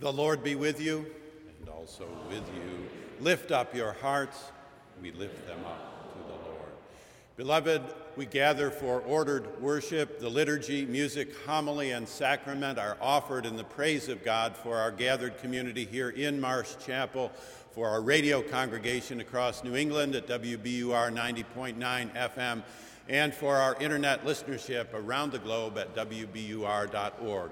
The Lord be with you and also with you. Lift up your hearts. We lift them up to the Lord. Beloved, we gather for ordered worship. The liturgy, music, homily, and sacrament are offered in the praise of God for our gathered community here in Marsh Chapel, for our radio congregation across New England at WBUR 90.9 FM, and for our internet listenership around the globe at WBUR.org.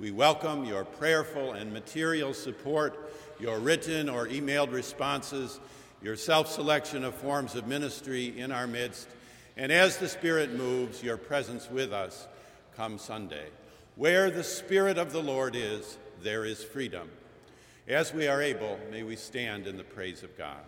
We welcome your prayerful and material support, your written or emailed responses, your self selection of forms of ministry in our midst, and as the Spirit moves, your presence with us come Sunday. Where the Spirit of the Lord is, there is freedom. As we are able, may we stand in the praise of God.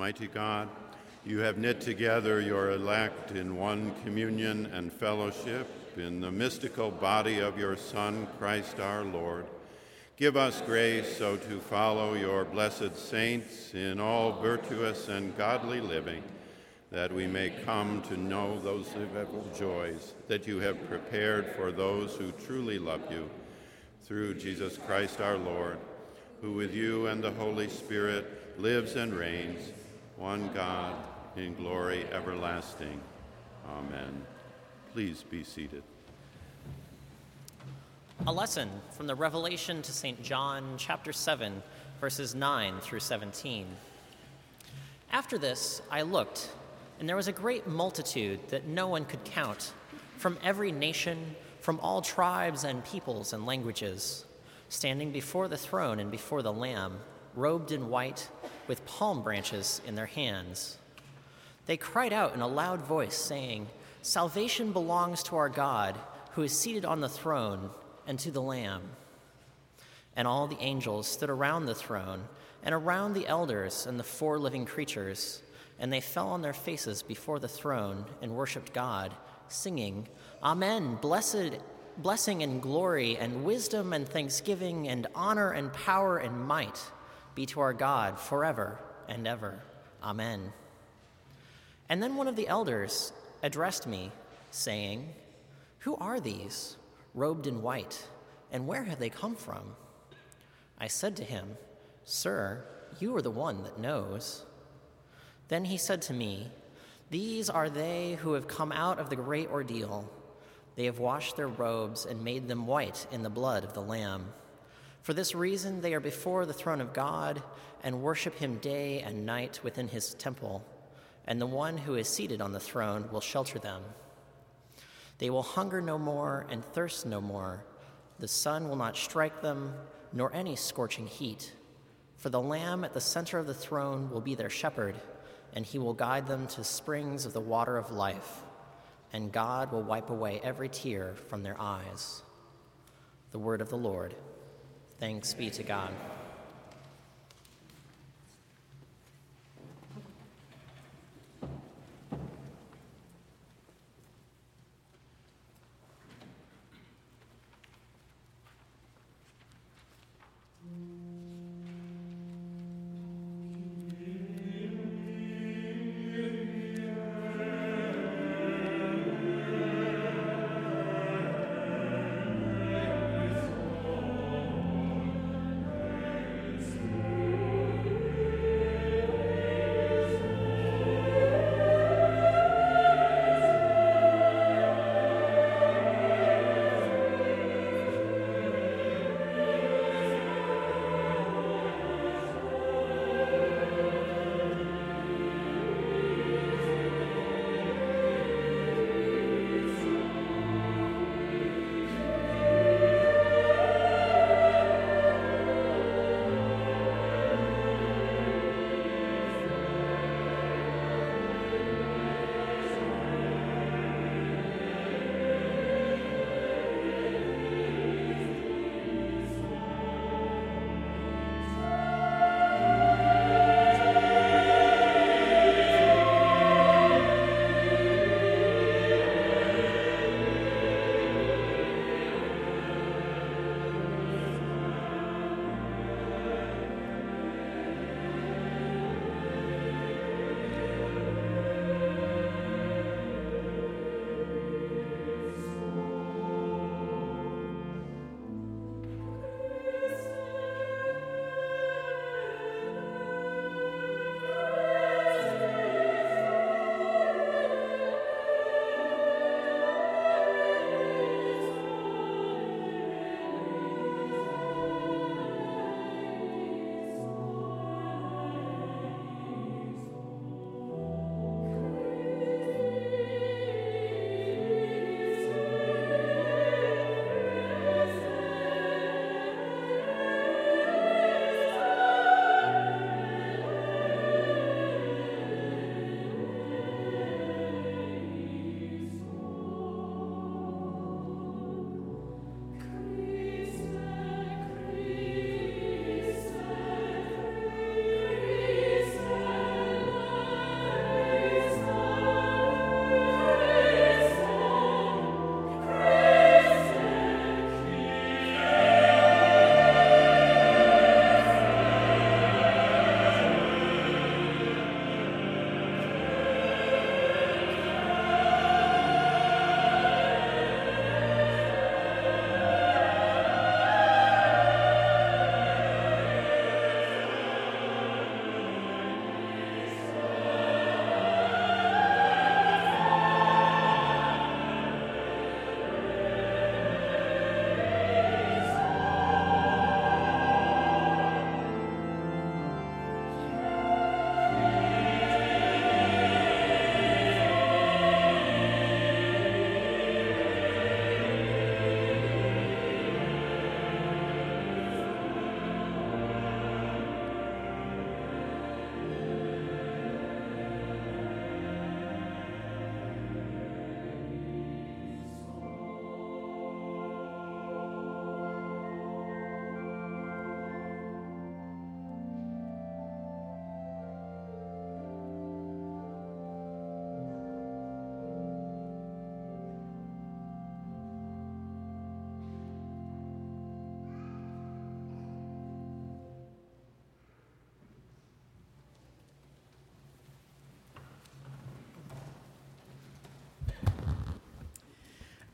Almighty God, you have knit together your elect in one communion and fellowship in the mystical body of your Son, Christ our Lord. Give us grace so to follow your blessed saints in all virtuous and godly living, that we may come to know those ineffable joys that you have prepared for those who truly love you. Through Jesus Christ our Lord, who with you and the Holy Spirit lives and reigns, one God, in glory everlasting. Amen. Please be seated. A lesson from the Revelation to St. John, chapter 7, verses 9 through 17. After this, I looked, and there was a great multitude that no one could count, from every nation, from all tribes and peoples and languages, standing before the throne and before the Lamb, robed in white, with palm branches in their hands. They cried out in a loud voice, saying, Salvation belongs to our God, who is seated on the throne, and to the Lamb. And all the angels stood around the throne, and around the elders and the four living creatures, and they fell on their faces before the throne and worshiped God, singing, Amen, blessed, blessing and glory, and wisdom and thanksgiving, and honor and power and might be to our God forever and ever. Amen. And then one of the elders addressed me, saying, Who are these, robed in white, and where have they come from? I said to him, Sir, you are the one that knows. Then he said to me, These are they who have come out of the great ordeal. They have washed their robes and made them white in the blood of the Lamb. For this reason, they are before the throne of God and worship him day and night within his temple and the one who is seated on the throne will shelter them. They will hunger no more and thirst no more. The sun will not strike them, nor any scorching heat. For the Lamb at the center of the throne will be their shepherd, and he will guide them to springs of the water of life, and God will wipe away every tear from their eyes. The word of the Lord. Thanks be to God.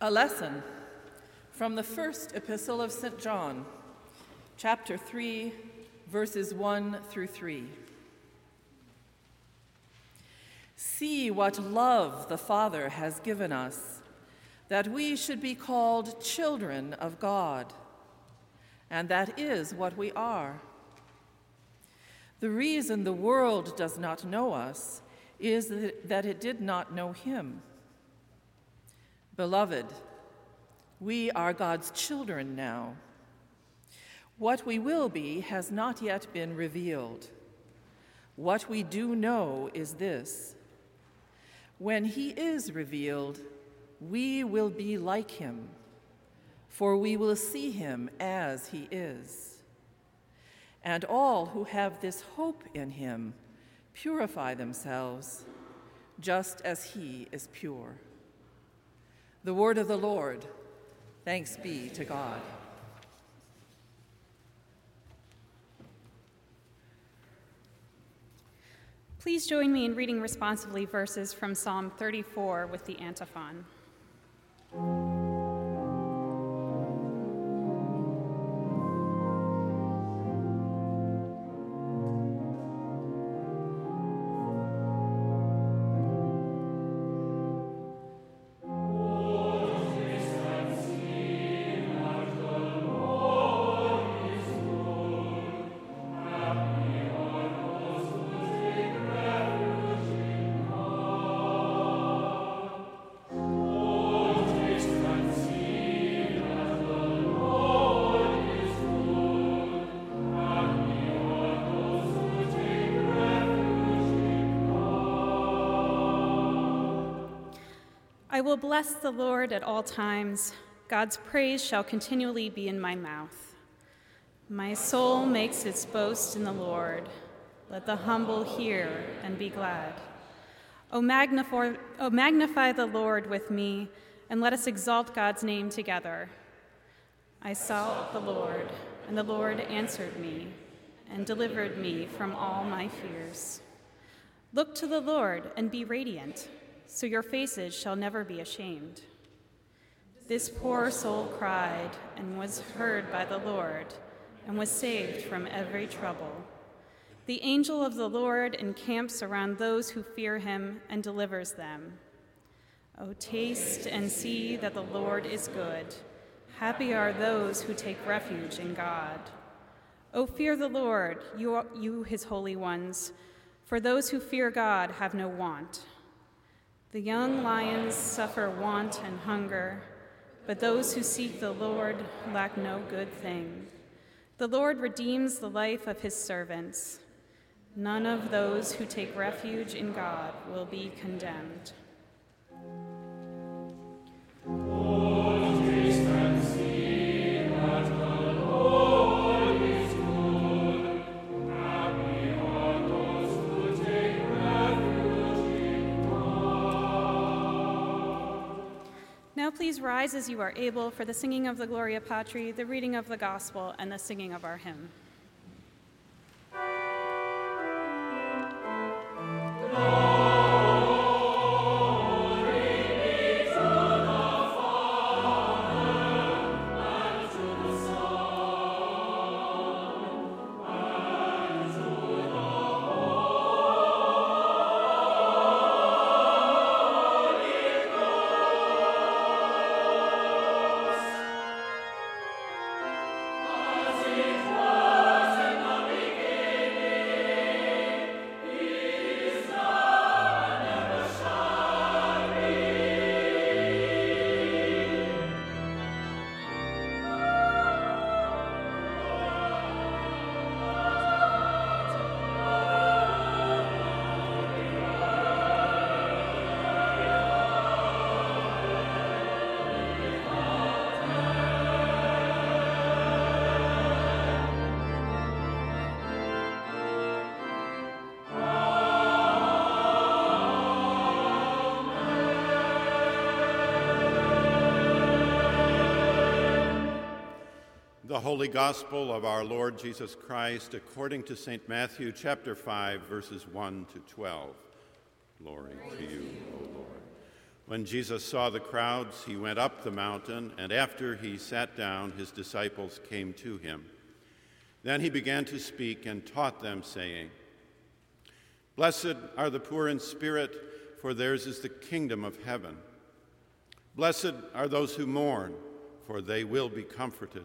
A lesson from the first epistle of St. John, chapter 3, verses 1 through 3. See what love the Father has given us, that we should be called children of God. And that is what we are. The reason the world does not know us is that it did not know Him. Beloved, we are God's children now. What we will be has not yet been revealed. What we do know is this when he is revealed, we will be like him, for we will see him as he is. And all who have this hope in him purify themselves, just as he is pure. The word of the Lord. Thanks be to God. Please join me in reading responsively verses from Psalm 34 with the antiphon. Will bless the Lord at all times. God's praise shall continually be in my mouth. My soul makes its boast in the Lord. Let the humble hear and be glad. Oh, o magnify, o oh, magnify the Lord with me, and let us exalt God's name together. I sought the Lord, and the Lord answered me and delivered me from all my fears. Look to the Lord and be radiant so your faces shall never be ashamed. This poor soul cried and was heard by the Lord and was saved from every trouble. The angel of the Lord encamps around those who fear him and delivers them. Oh, taste and see that the Lord is good. Happy are those who take refuge in God. Oh, fear the Lord, you, you his holy ones, for those who fear God have no want. The young lions suffer want and hunger, but those who seek the Lord lack no good thing. The Lord redeems the life of his servants. None of those who take refuge in God will be condemned. Now please rise as you are able for the singing of the Gloria Patri, the reading of the Gospel, and the singing of our hymn. Holy Gospel of our Lord Jesus Christ according to St. Matthew chapter 5 verses 1 to 12. Glory to you, O Lord. When Jesus saw the crowds, he went up the mountain, and after he sat down, his disciples came to him. Then he began to speak and taught them, saying, Blessed are the poor in spirit, for theirs is the kingdom of heaven. Blessed are those who mourn, for they will be comforted.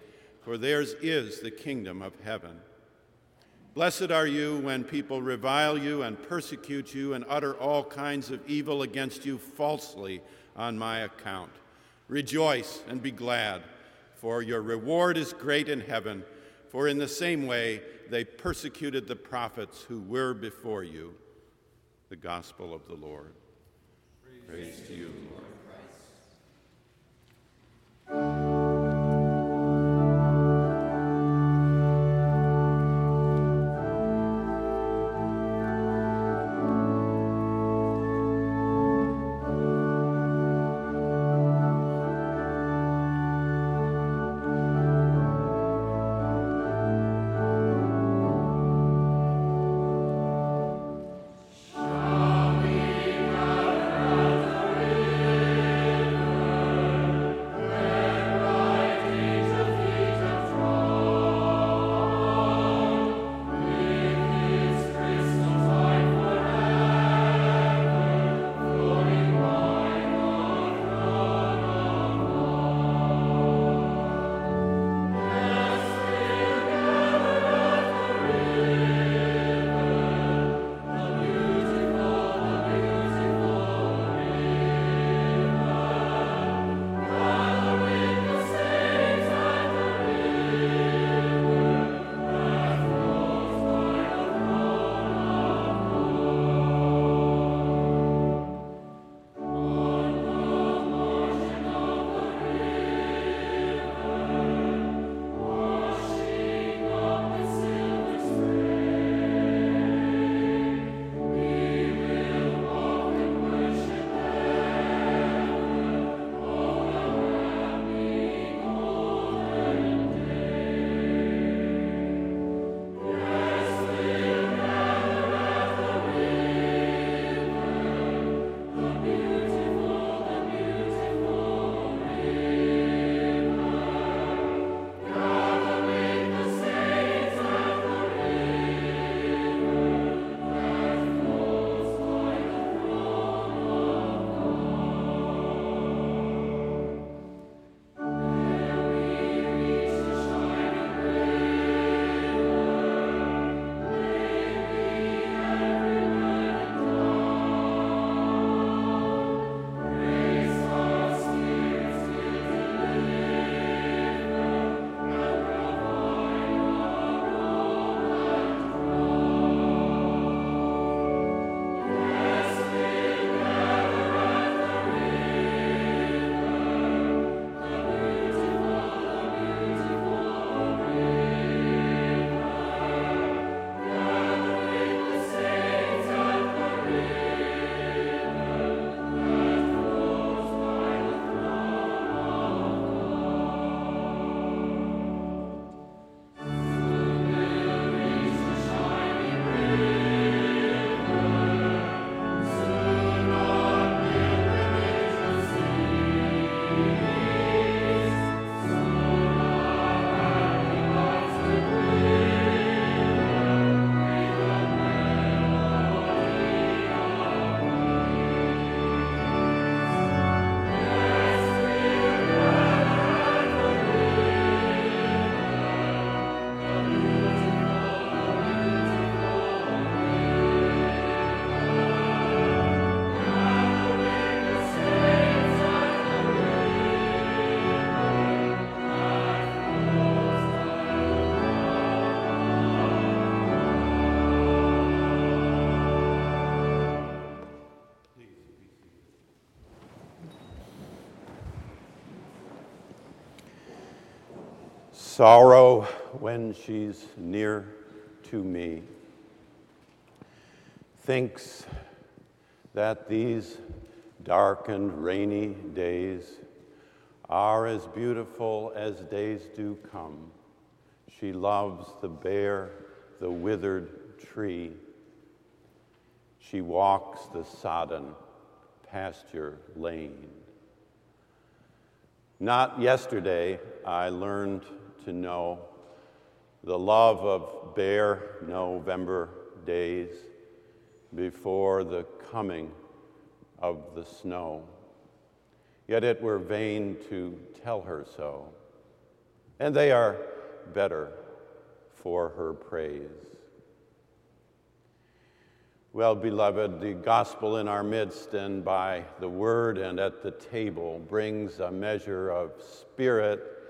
for theirs is the kingdom of heaven. Blessed are you when people revile you and persecute you and utter all kinds of evil against you falsely on my account. Rejoice and be glad, for your reward is great in heaven, for in the same way they persecuted the prophets who were before you. The Gospel of the Lord. Praise, Praise to you, Lord. Sorrow when she's near to me thinks that these dark and rainy days are as beautiful as days do come. She loves the bare, the withered tree. She walks the sodden pasture lane. Not yesterday, I learned to know the love of bare November days before the coming of the snow. Yet it were vain to tell her so, and they are better for her praise. Well, beloved, the gospel in our midst and by the word and at the table brings a measure of spirit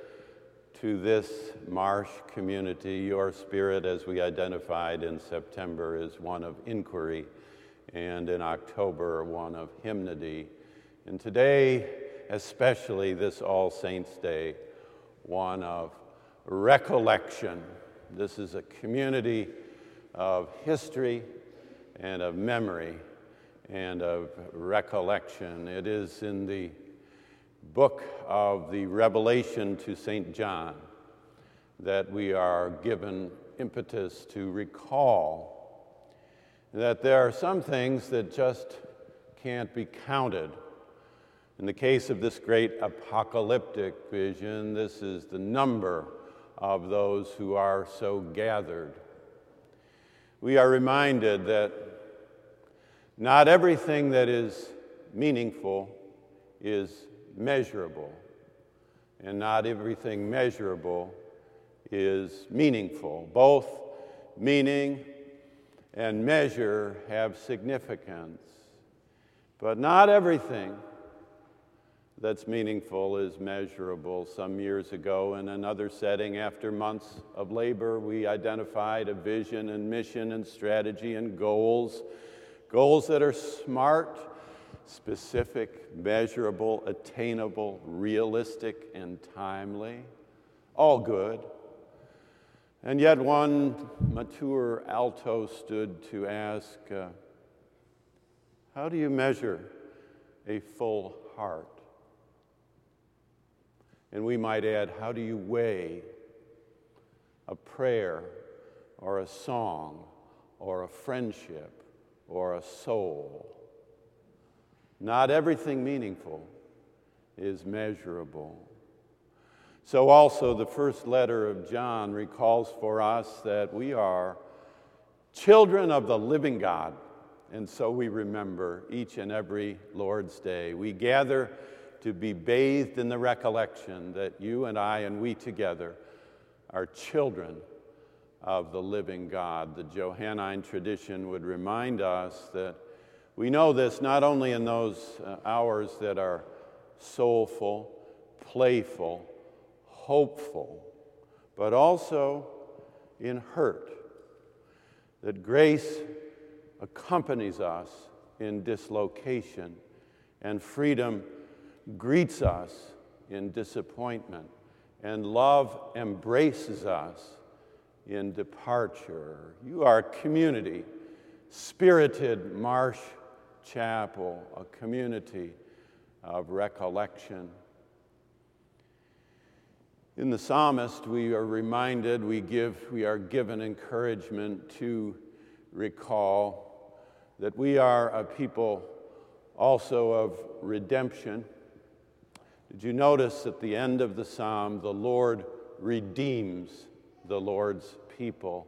to this marsh community. Your spirit, as we identified in September, is one of inquiry, and in October, one of hymnody. And today, especially this All Saints' Day, one of recollection. This is a community of history and of memory and of recollection. It is in the book of the Revelation to St. John that we are given impetus to recall that there are some things that just can't be counted. In the case of this great apocalyptic vision, this is the number of those who are so gathered. We are reminded that not everything that is meaningful is measurable, and not everything measurable is meaningful. Both meaning and measure have significance, but not everything that's meaningful is measurable. Some years ago, in another setting, after months of labor, we identified a vision and mission and strategy and goals. Goals that are smart specific, measurable, attainable, realistic, and timely. All good. And yet, one mature alto stood to ask, uh, How do you measure a full heart? And we might add, How do you weigh a prayer or a song or a friendship or a soul? Not everything meaningful is measurable. So, also, the first letter of John recalls for us that we are children of the living God. And so we remember each and every Lord's Day. We gather to be bathed in the recollection that you and I and we together are children of the living God. The Johannine tradition would remind us that we know this not only in those uh, hours that are soulful, playful, hopeful, but also in hurt. That grace accompanies us in dislocation, and freedom greets us in disappointment, and love embraces us in departure. You are community, spirited marsh chapel, a community of recollection. In the psalmist, we are reminded, we, give, we are given encouragement to recall that we are a people also of redemption. Did you notice at the end of the psalm, the Lord redeems the Lord's people?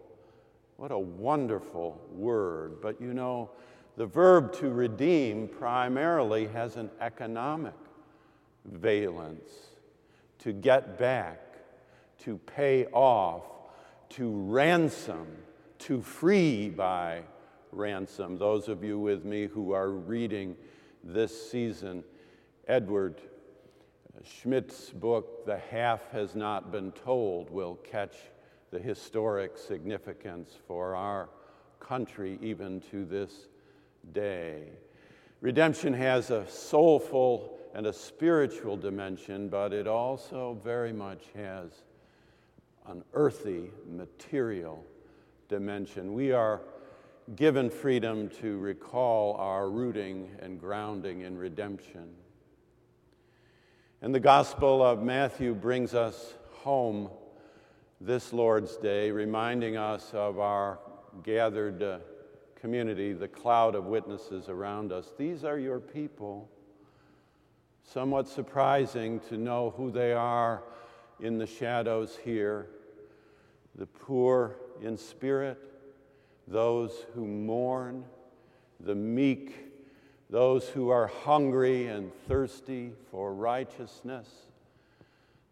What a wonderful word. But you know, the verb to redeem primarily has an economic valence to get back, to pay off, to ransom, to free by ransom. Those of you with me who are reading this season, Edward Schmidt's book, The Half Has Not Been Told, will catch the historic significance for our country even to this day. Redemption has a soulful and a spiritual dimension, but it also very much has an earthy, material dimension. We are given freedom to recall our rooting and grounding in redemption. And the Gospel of Matthew brings us home this Lord's Day, reminding us of our gathered uh, community, the cloud of witnesses around us. These are your people. Somewhat surprising to know who they are in the shadows here the poor in spirit, those who mourn, the meek, those who are hungry and thirsty for righteousness,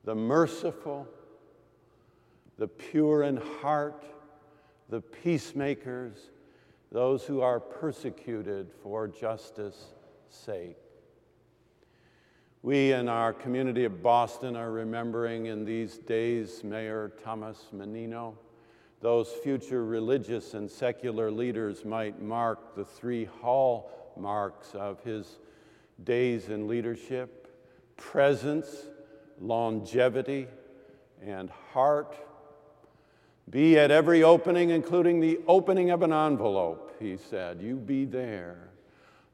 the merciful, the pure in heart, the peacemakers, those who are persecuted for justice' sake. We in our community of Boston are remembering in these days Mayor Thomas Menino. Those future religious and secular leaders might mark the three hallmarks of his days in leadership presence, longevity, and heart. Be at every opening, including the opening of an envelope, he said. You be there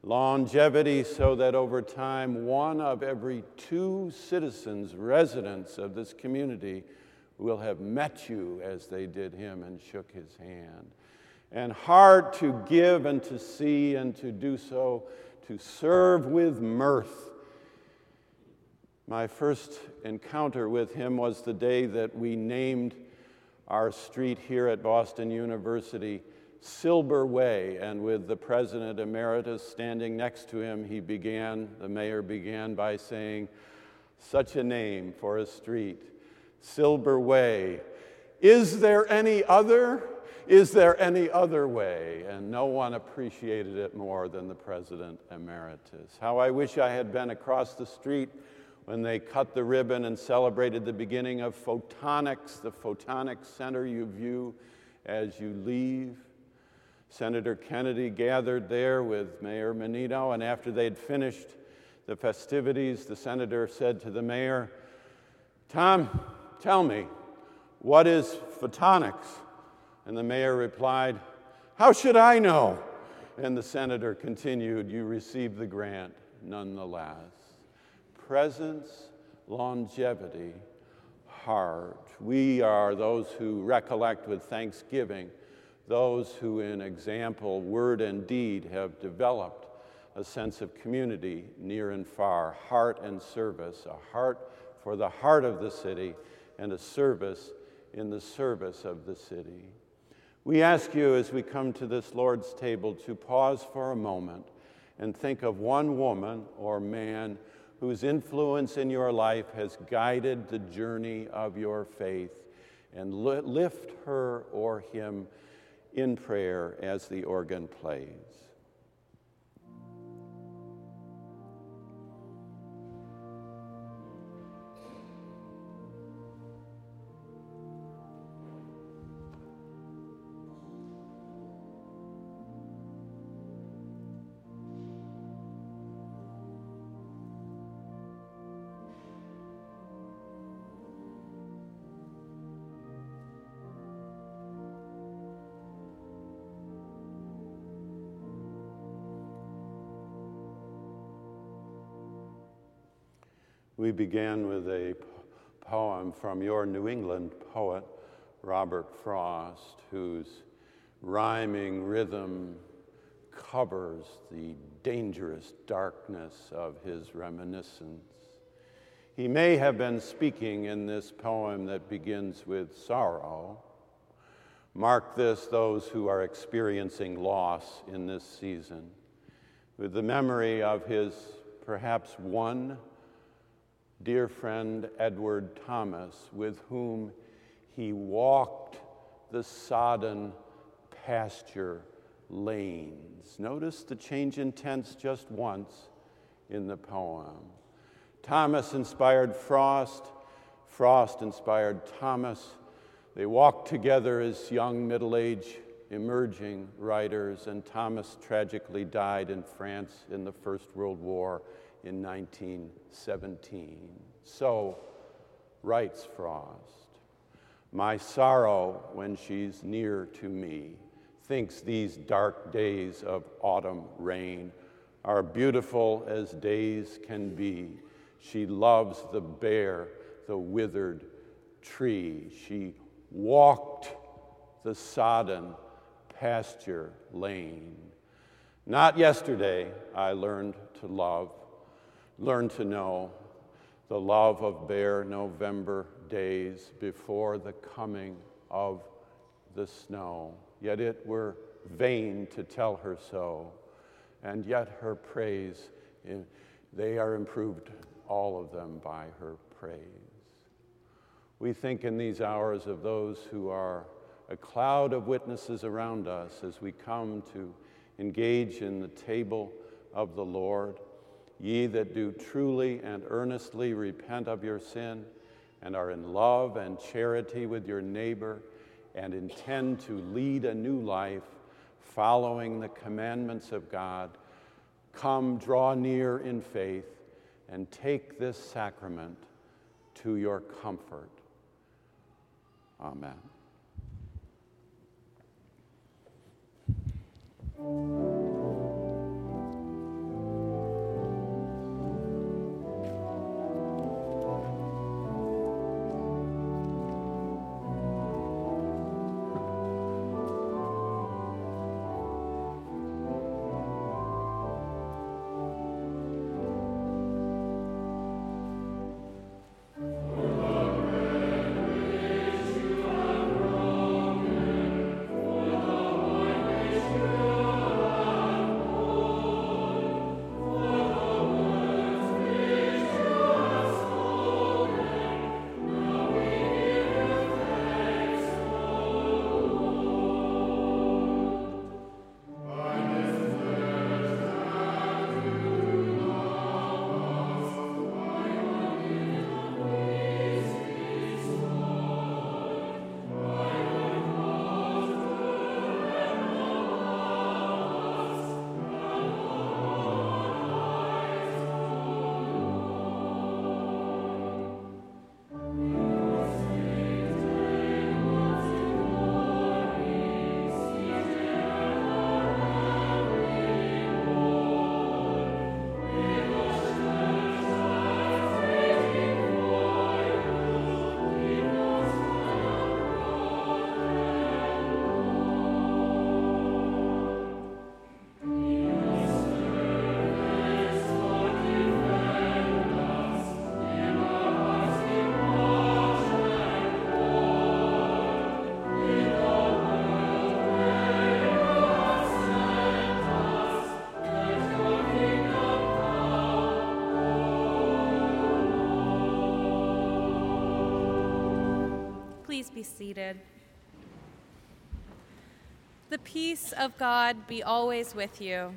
longevity so that over time, one of every two citizens, residents of this community, will have met you as they did him and shook his hand. And heart to give and to see and to do so, to serve with mirth. My first encounter with him was the day that we named our street here at Boston University Silber Way, and with the president emeritus standing next to him, he began, the mayor began by saying, Such a name for a street, Silber Way. Is there any other? Is there any other way? And no one appreciated it more than the president emeritus. How I wish I had been across the street when they cut the ribbon and celebrated the beginning of Photonics, the Photonic Center you view as you leave. Senator Kennedy gathered there with Mayor Menino, and after they'd finished the festivities, the senator said to the mayor, Tom, tell me, what is photonics? And the mayor replied, How should I know? And the senator continued, You received the grant nonetheless. Presence, longevity, heart. We are those who recollect with thanksgiving those who, in example, word, and deed, have developed a sense of community near and far, heart and service, a heart for the heart of the city, and a service in the service of the city. We ask you as we come to this Lord's table to pause for a moment and think of one woman or man whose influence in your life has guided the journey of your faith and lift her or him in prayer as the organ plays. We began with a poem from your New England poet, Robert Frost, whose rhyming rhythm covers the dangerous darkness of his reminiscence. He may have been speaking in this poem that begins with sorrow. Mark this, those who are experiencing loss in this season, with the memory of his perhaps one dear friend Edward Thomas, with whom he walked the sodden pasture lanes. Notice the change in tense just once in the poem. Thomas inspired Frost, Frost inspired Thomas. They walked together as young, middle aged, emerging writers, and Thomas tragically died in France in the First World War in 1917. So writes Frost My sorrow when she's near to me thinks these dark days of autumn rain are beautiful as days can be. She loves the bare, the withered tree. She walked the sodden pasture lane. Not yesterday I learned to love, learned to know the love of bare November days before the coming of the snow. Yet it were vain to tell her so, and yet her praise, eh, they are improved, all of them, by her praise. We think in these hours of those who are a cloud of witnesses around us as we come to engage in the table of the Lord. Ye that do truly and earnestly repent of your sin and are in love and charity with your neighbor and intend to lead a new life following the commandments of God, come draw near in faith and take this sacrament to your comfort. Amen. Be seated. The peace of God be always with you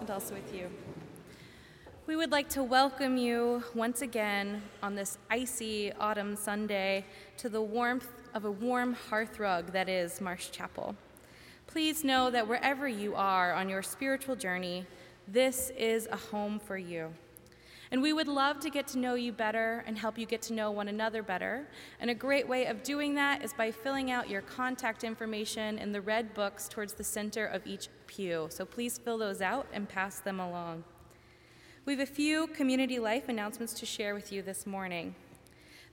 and also with you. We would like to welcome you once again on this icy autumn Sunday to the warmth of a warm hearth rug that is Marsh Chapel. Please know that wherever you are on your spiritual journey, this is a home for you. And we would love to get to know you better and help you get to know one another better. And a great way of doing that is by filling out your contact information in the red books towards the center of each pew. So please fill those out and pass them along. We have a few community life announcements to share with you this morning.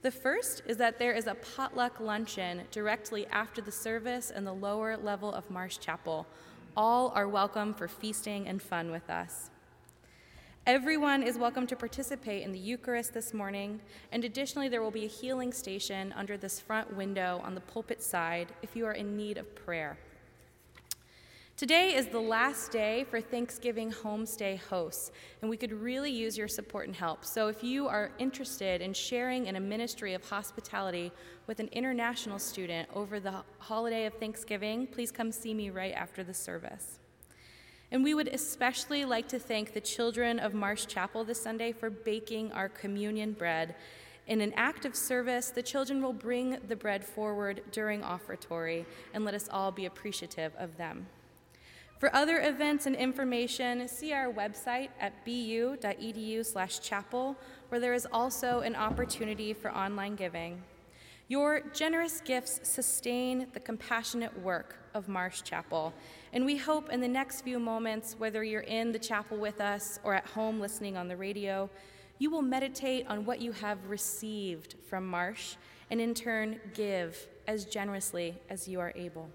The first is that there is a potluck luncheon directly after the service in the lower level of Marsh Chapel. All are welcome for feasting and fun with us. Everyone is welcome to participate in the Eucharist this morning, and additionally, there will be a healing station under this front window on the pulpit side if you are in need of prayer. Today is the last day for Thanksgiving homestay hosts, and we could really use your support and help. So, if you are interested in sharing in a ministry of hospitality with an international student over the holiday of Thanksgiving, please come see me right after the service. And we would especially like to thank the children of Marsh Chapel this Sunday for baking our communion bread. In an act of service, the children will bring the bread forward during offertory, and let us all be appreciative of them. For other events and information, see our website at bu.edu/chapel, where there is also an opportunity for online giving. Your generous gifts sustain the compassionate work of Marsh Chapel, and we hope in the next few moments, whether you're in the chapel with us or at home listening on the radio, you will meditate on what you have received from Marsh and in turn give as generously as you are able.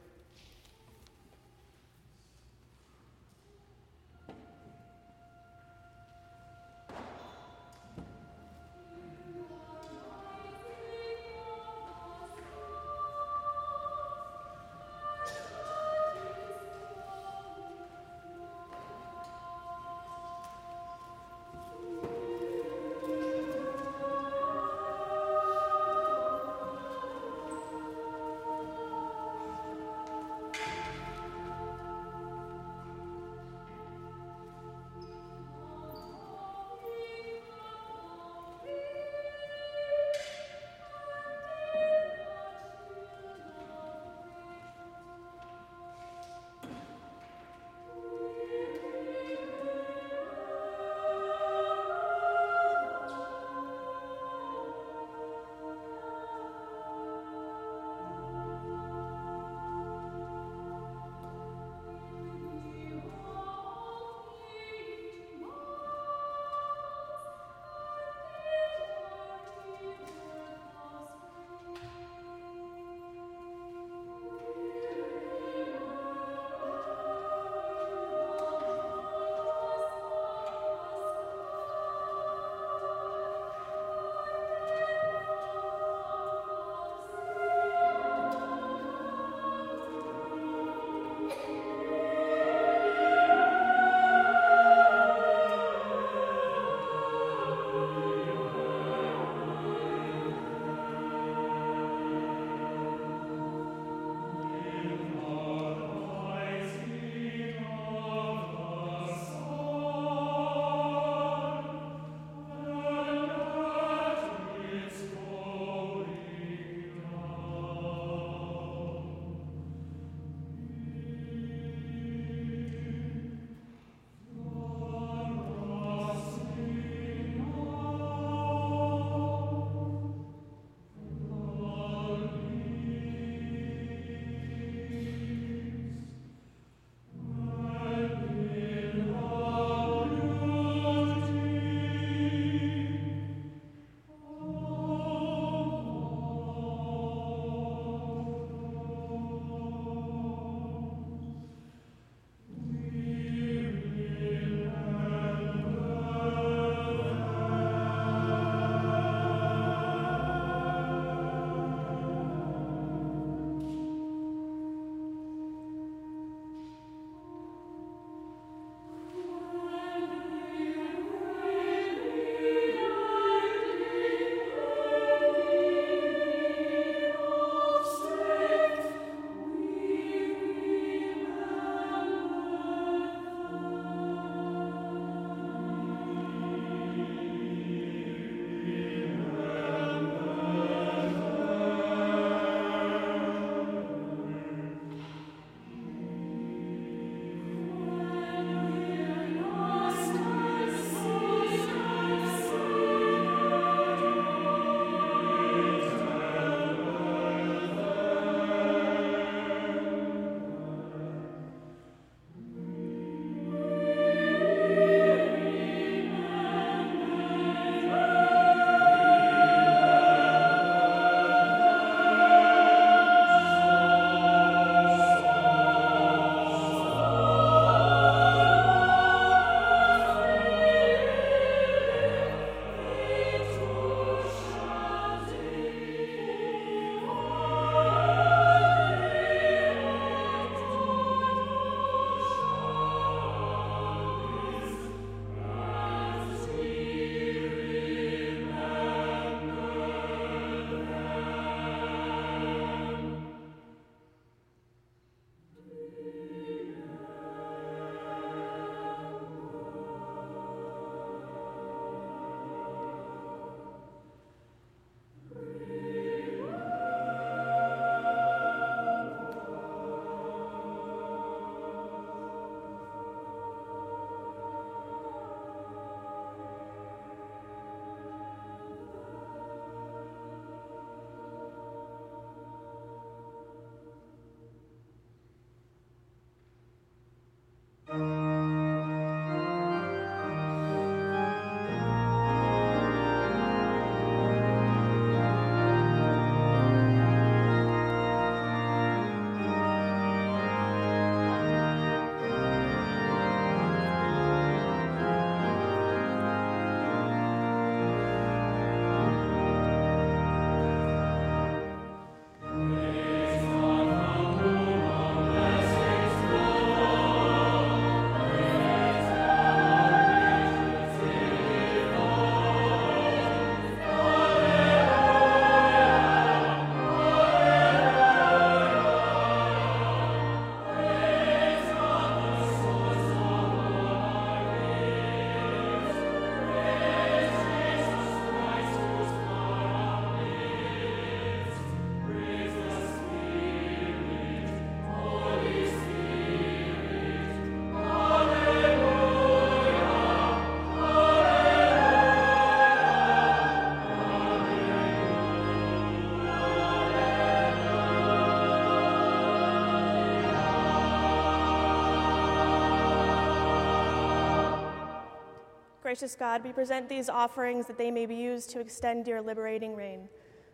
Gracious God, we present these offerings that they may be used to extend your liberating reign.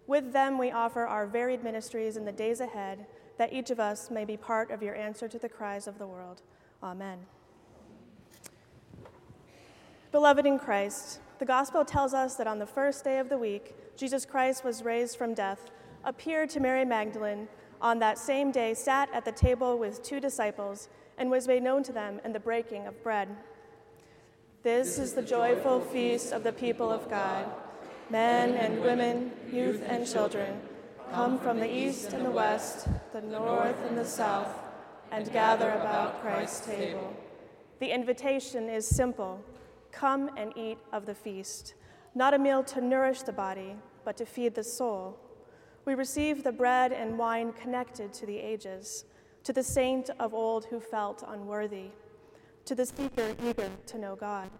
With them, we offer our varied ministries in the days ahead, that each of us may be part of your answer to the cries of the world. Amen. Beloved in Christ, the gospel tells us that on the first day of the week, Jesus Christ was raised from death, appeared to Mary Magdalene, on that same day sat at the table with two disciples, and was made known to them in the breaking of bread. This is the joyful feast of the people of God. Men and women, youth and children, come from the east and the west, the north and the south, and gather about Christ's table. The invitation is simple come and eat of the feast, not a meal to nourish the body, but to feed the soul. We receive the bread and wine connected to the ages, to the saint of old who felt unworthy, to the seeker eager to know God,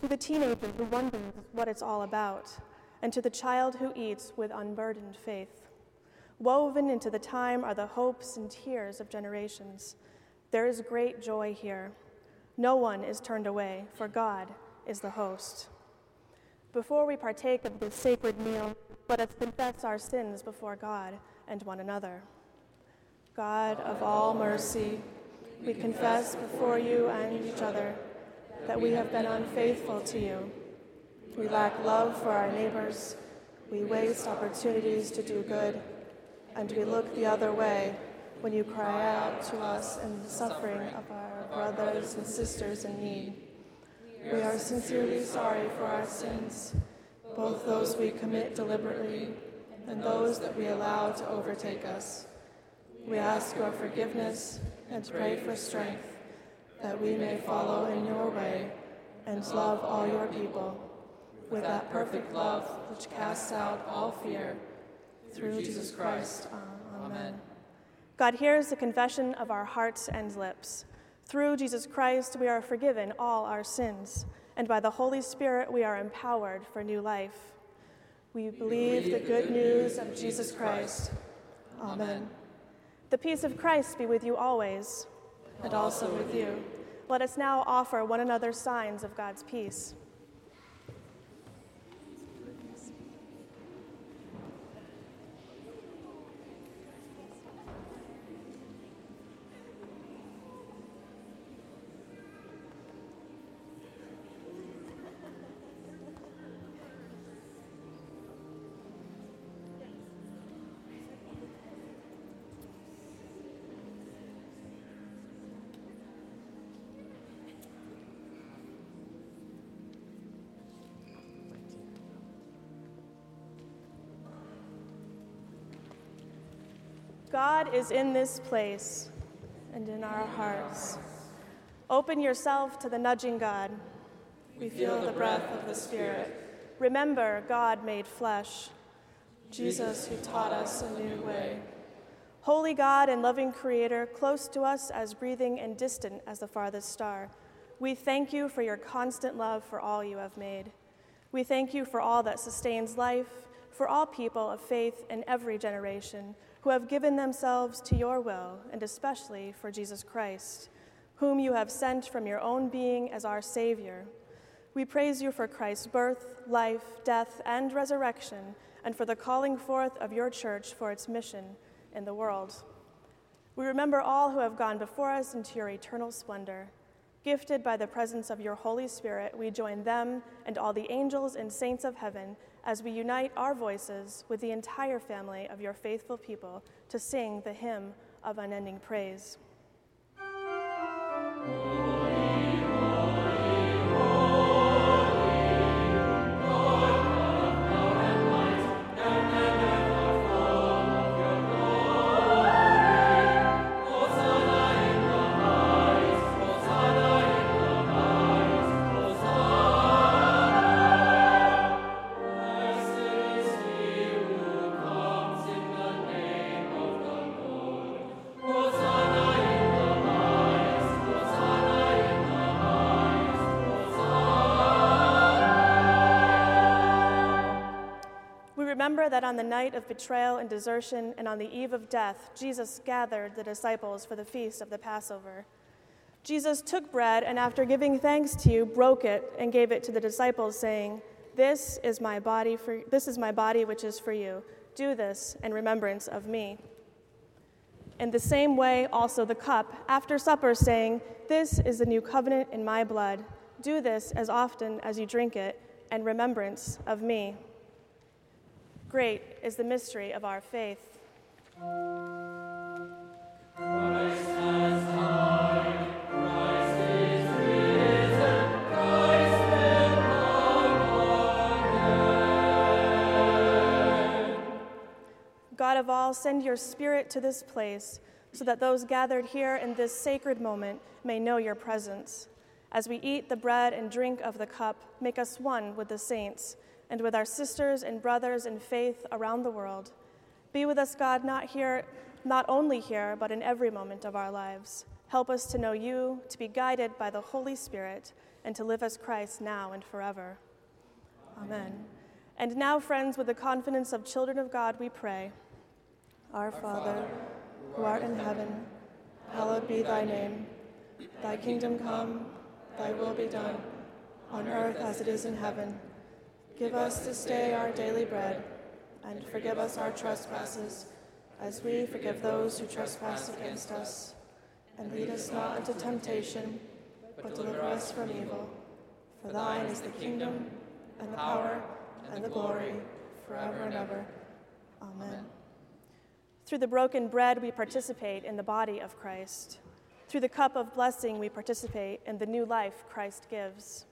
to the teenager who wonders what it's all about, and to the child who eats with unburdened faith. Woven into the time are the hopes and tears of generations. There is great joy here. No one is turned away, for God is the host. Before we partake of this sacred meal, let us confess our sins before God and one another. God of all mercy, we confess before you and each other that we have been unfaithful to you. We lack love for our neighbors, we waste opportunities to do good, and we look the other way when you cry out to us in the suffering of our brothers and sisters in need. We are sincerely sorry for our sins both those we commit deliberately and those that we allow to overtake us. We ask your forgiveness and pray for strength that we may follow in your way and love all your people with that perfect love which casts out all fear. Through Jesus Christ. Amen. God hears the confession of our hearts and lips. Through Jesus Christ, we are forgiven all our sins and by the Holy Spirit we are empowered for new life. We believe the good news of Jesus Christ. Amen. The peace of Christ be with you always, and also with you. Let us now offer one another signs of God's peace. God is in this place and in our hearts. Open yourself to the nudging God. We feel the breath of the Spirit. Remember, God made flesh, Jesus who taught us a new way. Holy God and loving Creator, close to us as breathing and distant as the farthest star, we thank you for your constant love for all you have made. We thank you for all that sustains life, for all people of faith in every generation who have given themselves to your will, and especially for Jesus Christ, whom you have sent from your own being as our Savior. We praise you for Christ's birth, life, death, and resurrection, and for the calling forth of your church for its mission in the world. We remember all who have gone before us into your eternal splendor. Gifted by the presence of your Holy Spirit, we join them and all the angels and saints of heaven as we unite our voices with the entire family of your faithful people to sing the hymn of unending praise. Remember that on the night of betrayal and desertion and on the eve of death, Jesus gathered the disciples for the feast of the Passover. Jesus took bread and after giving thanks to you, broke it and gave it to the disciples, saying, This is my body for this is my body which is for you. Do this in remembrance of me. In the same way, also the cup after supper, saying, This is the new covenant in my blood. Do this as often as you drink it in remembrance of me. Great is the mystery of our faith. God of all, send your spirit to this place so that those gathered here in this sacred moment may know your presence. As we eat the bread and drink of the cup, make us one with the saints and with our sisters and brothers in faith around the world. Be with us, God, not here, not only here, but in every moment of our lives. Help us to know you, to be guided by the Holy Spirit, and to live as Christ now and forever. Amen. And now, friends, with the confidence of children of God, we pray. Our Father, who art in heaven, hallowed be thy name. Thy kingdom come, thy will be done, on earth as it is in heaven. Give us this day our daily bread, and forgive us our trespasses, as we forgive those who trespass against us. And lead us not into temptation, but deliver us from evil. For thine is the kingdom, and the power, and the glory, forever and ever. Amen. Through the broken bread, we participate in the body of Christ. Through the cup of blessing, we participate in the new life Christ gives.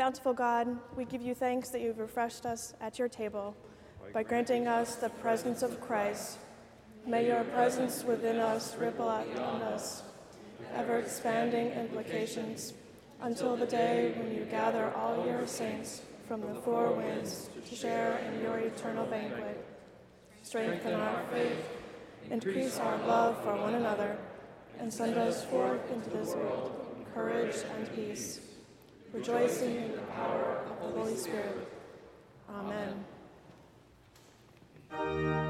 Bountiful God, we give you thanks that you've refreshed us at your table by granting us the presence of Christ. May your presence within us ripple out on us, ever expanding implications, until the day when you gather all your saints from the four winds to share in your eternal banquet. Strengthen our faith, increase our love for one another, and send us forth into this world, courage and peace, rejoicing in the power of the Holy Spirit. Amen. shall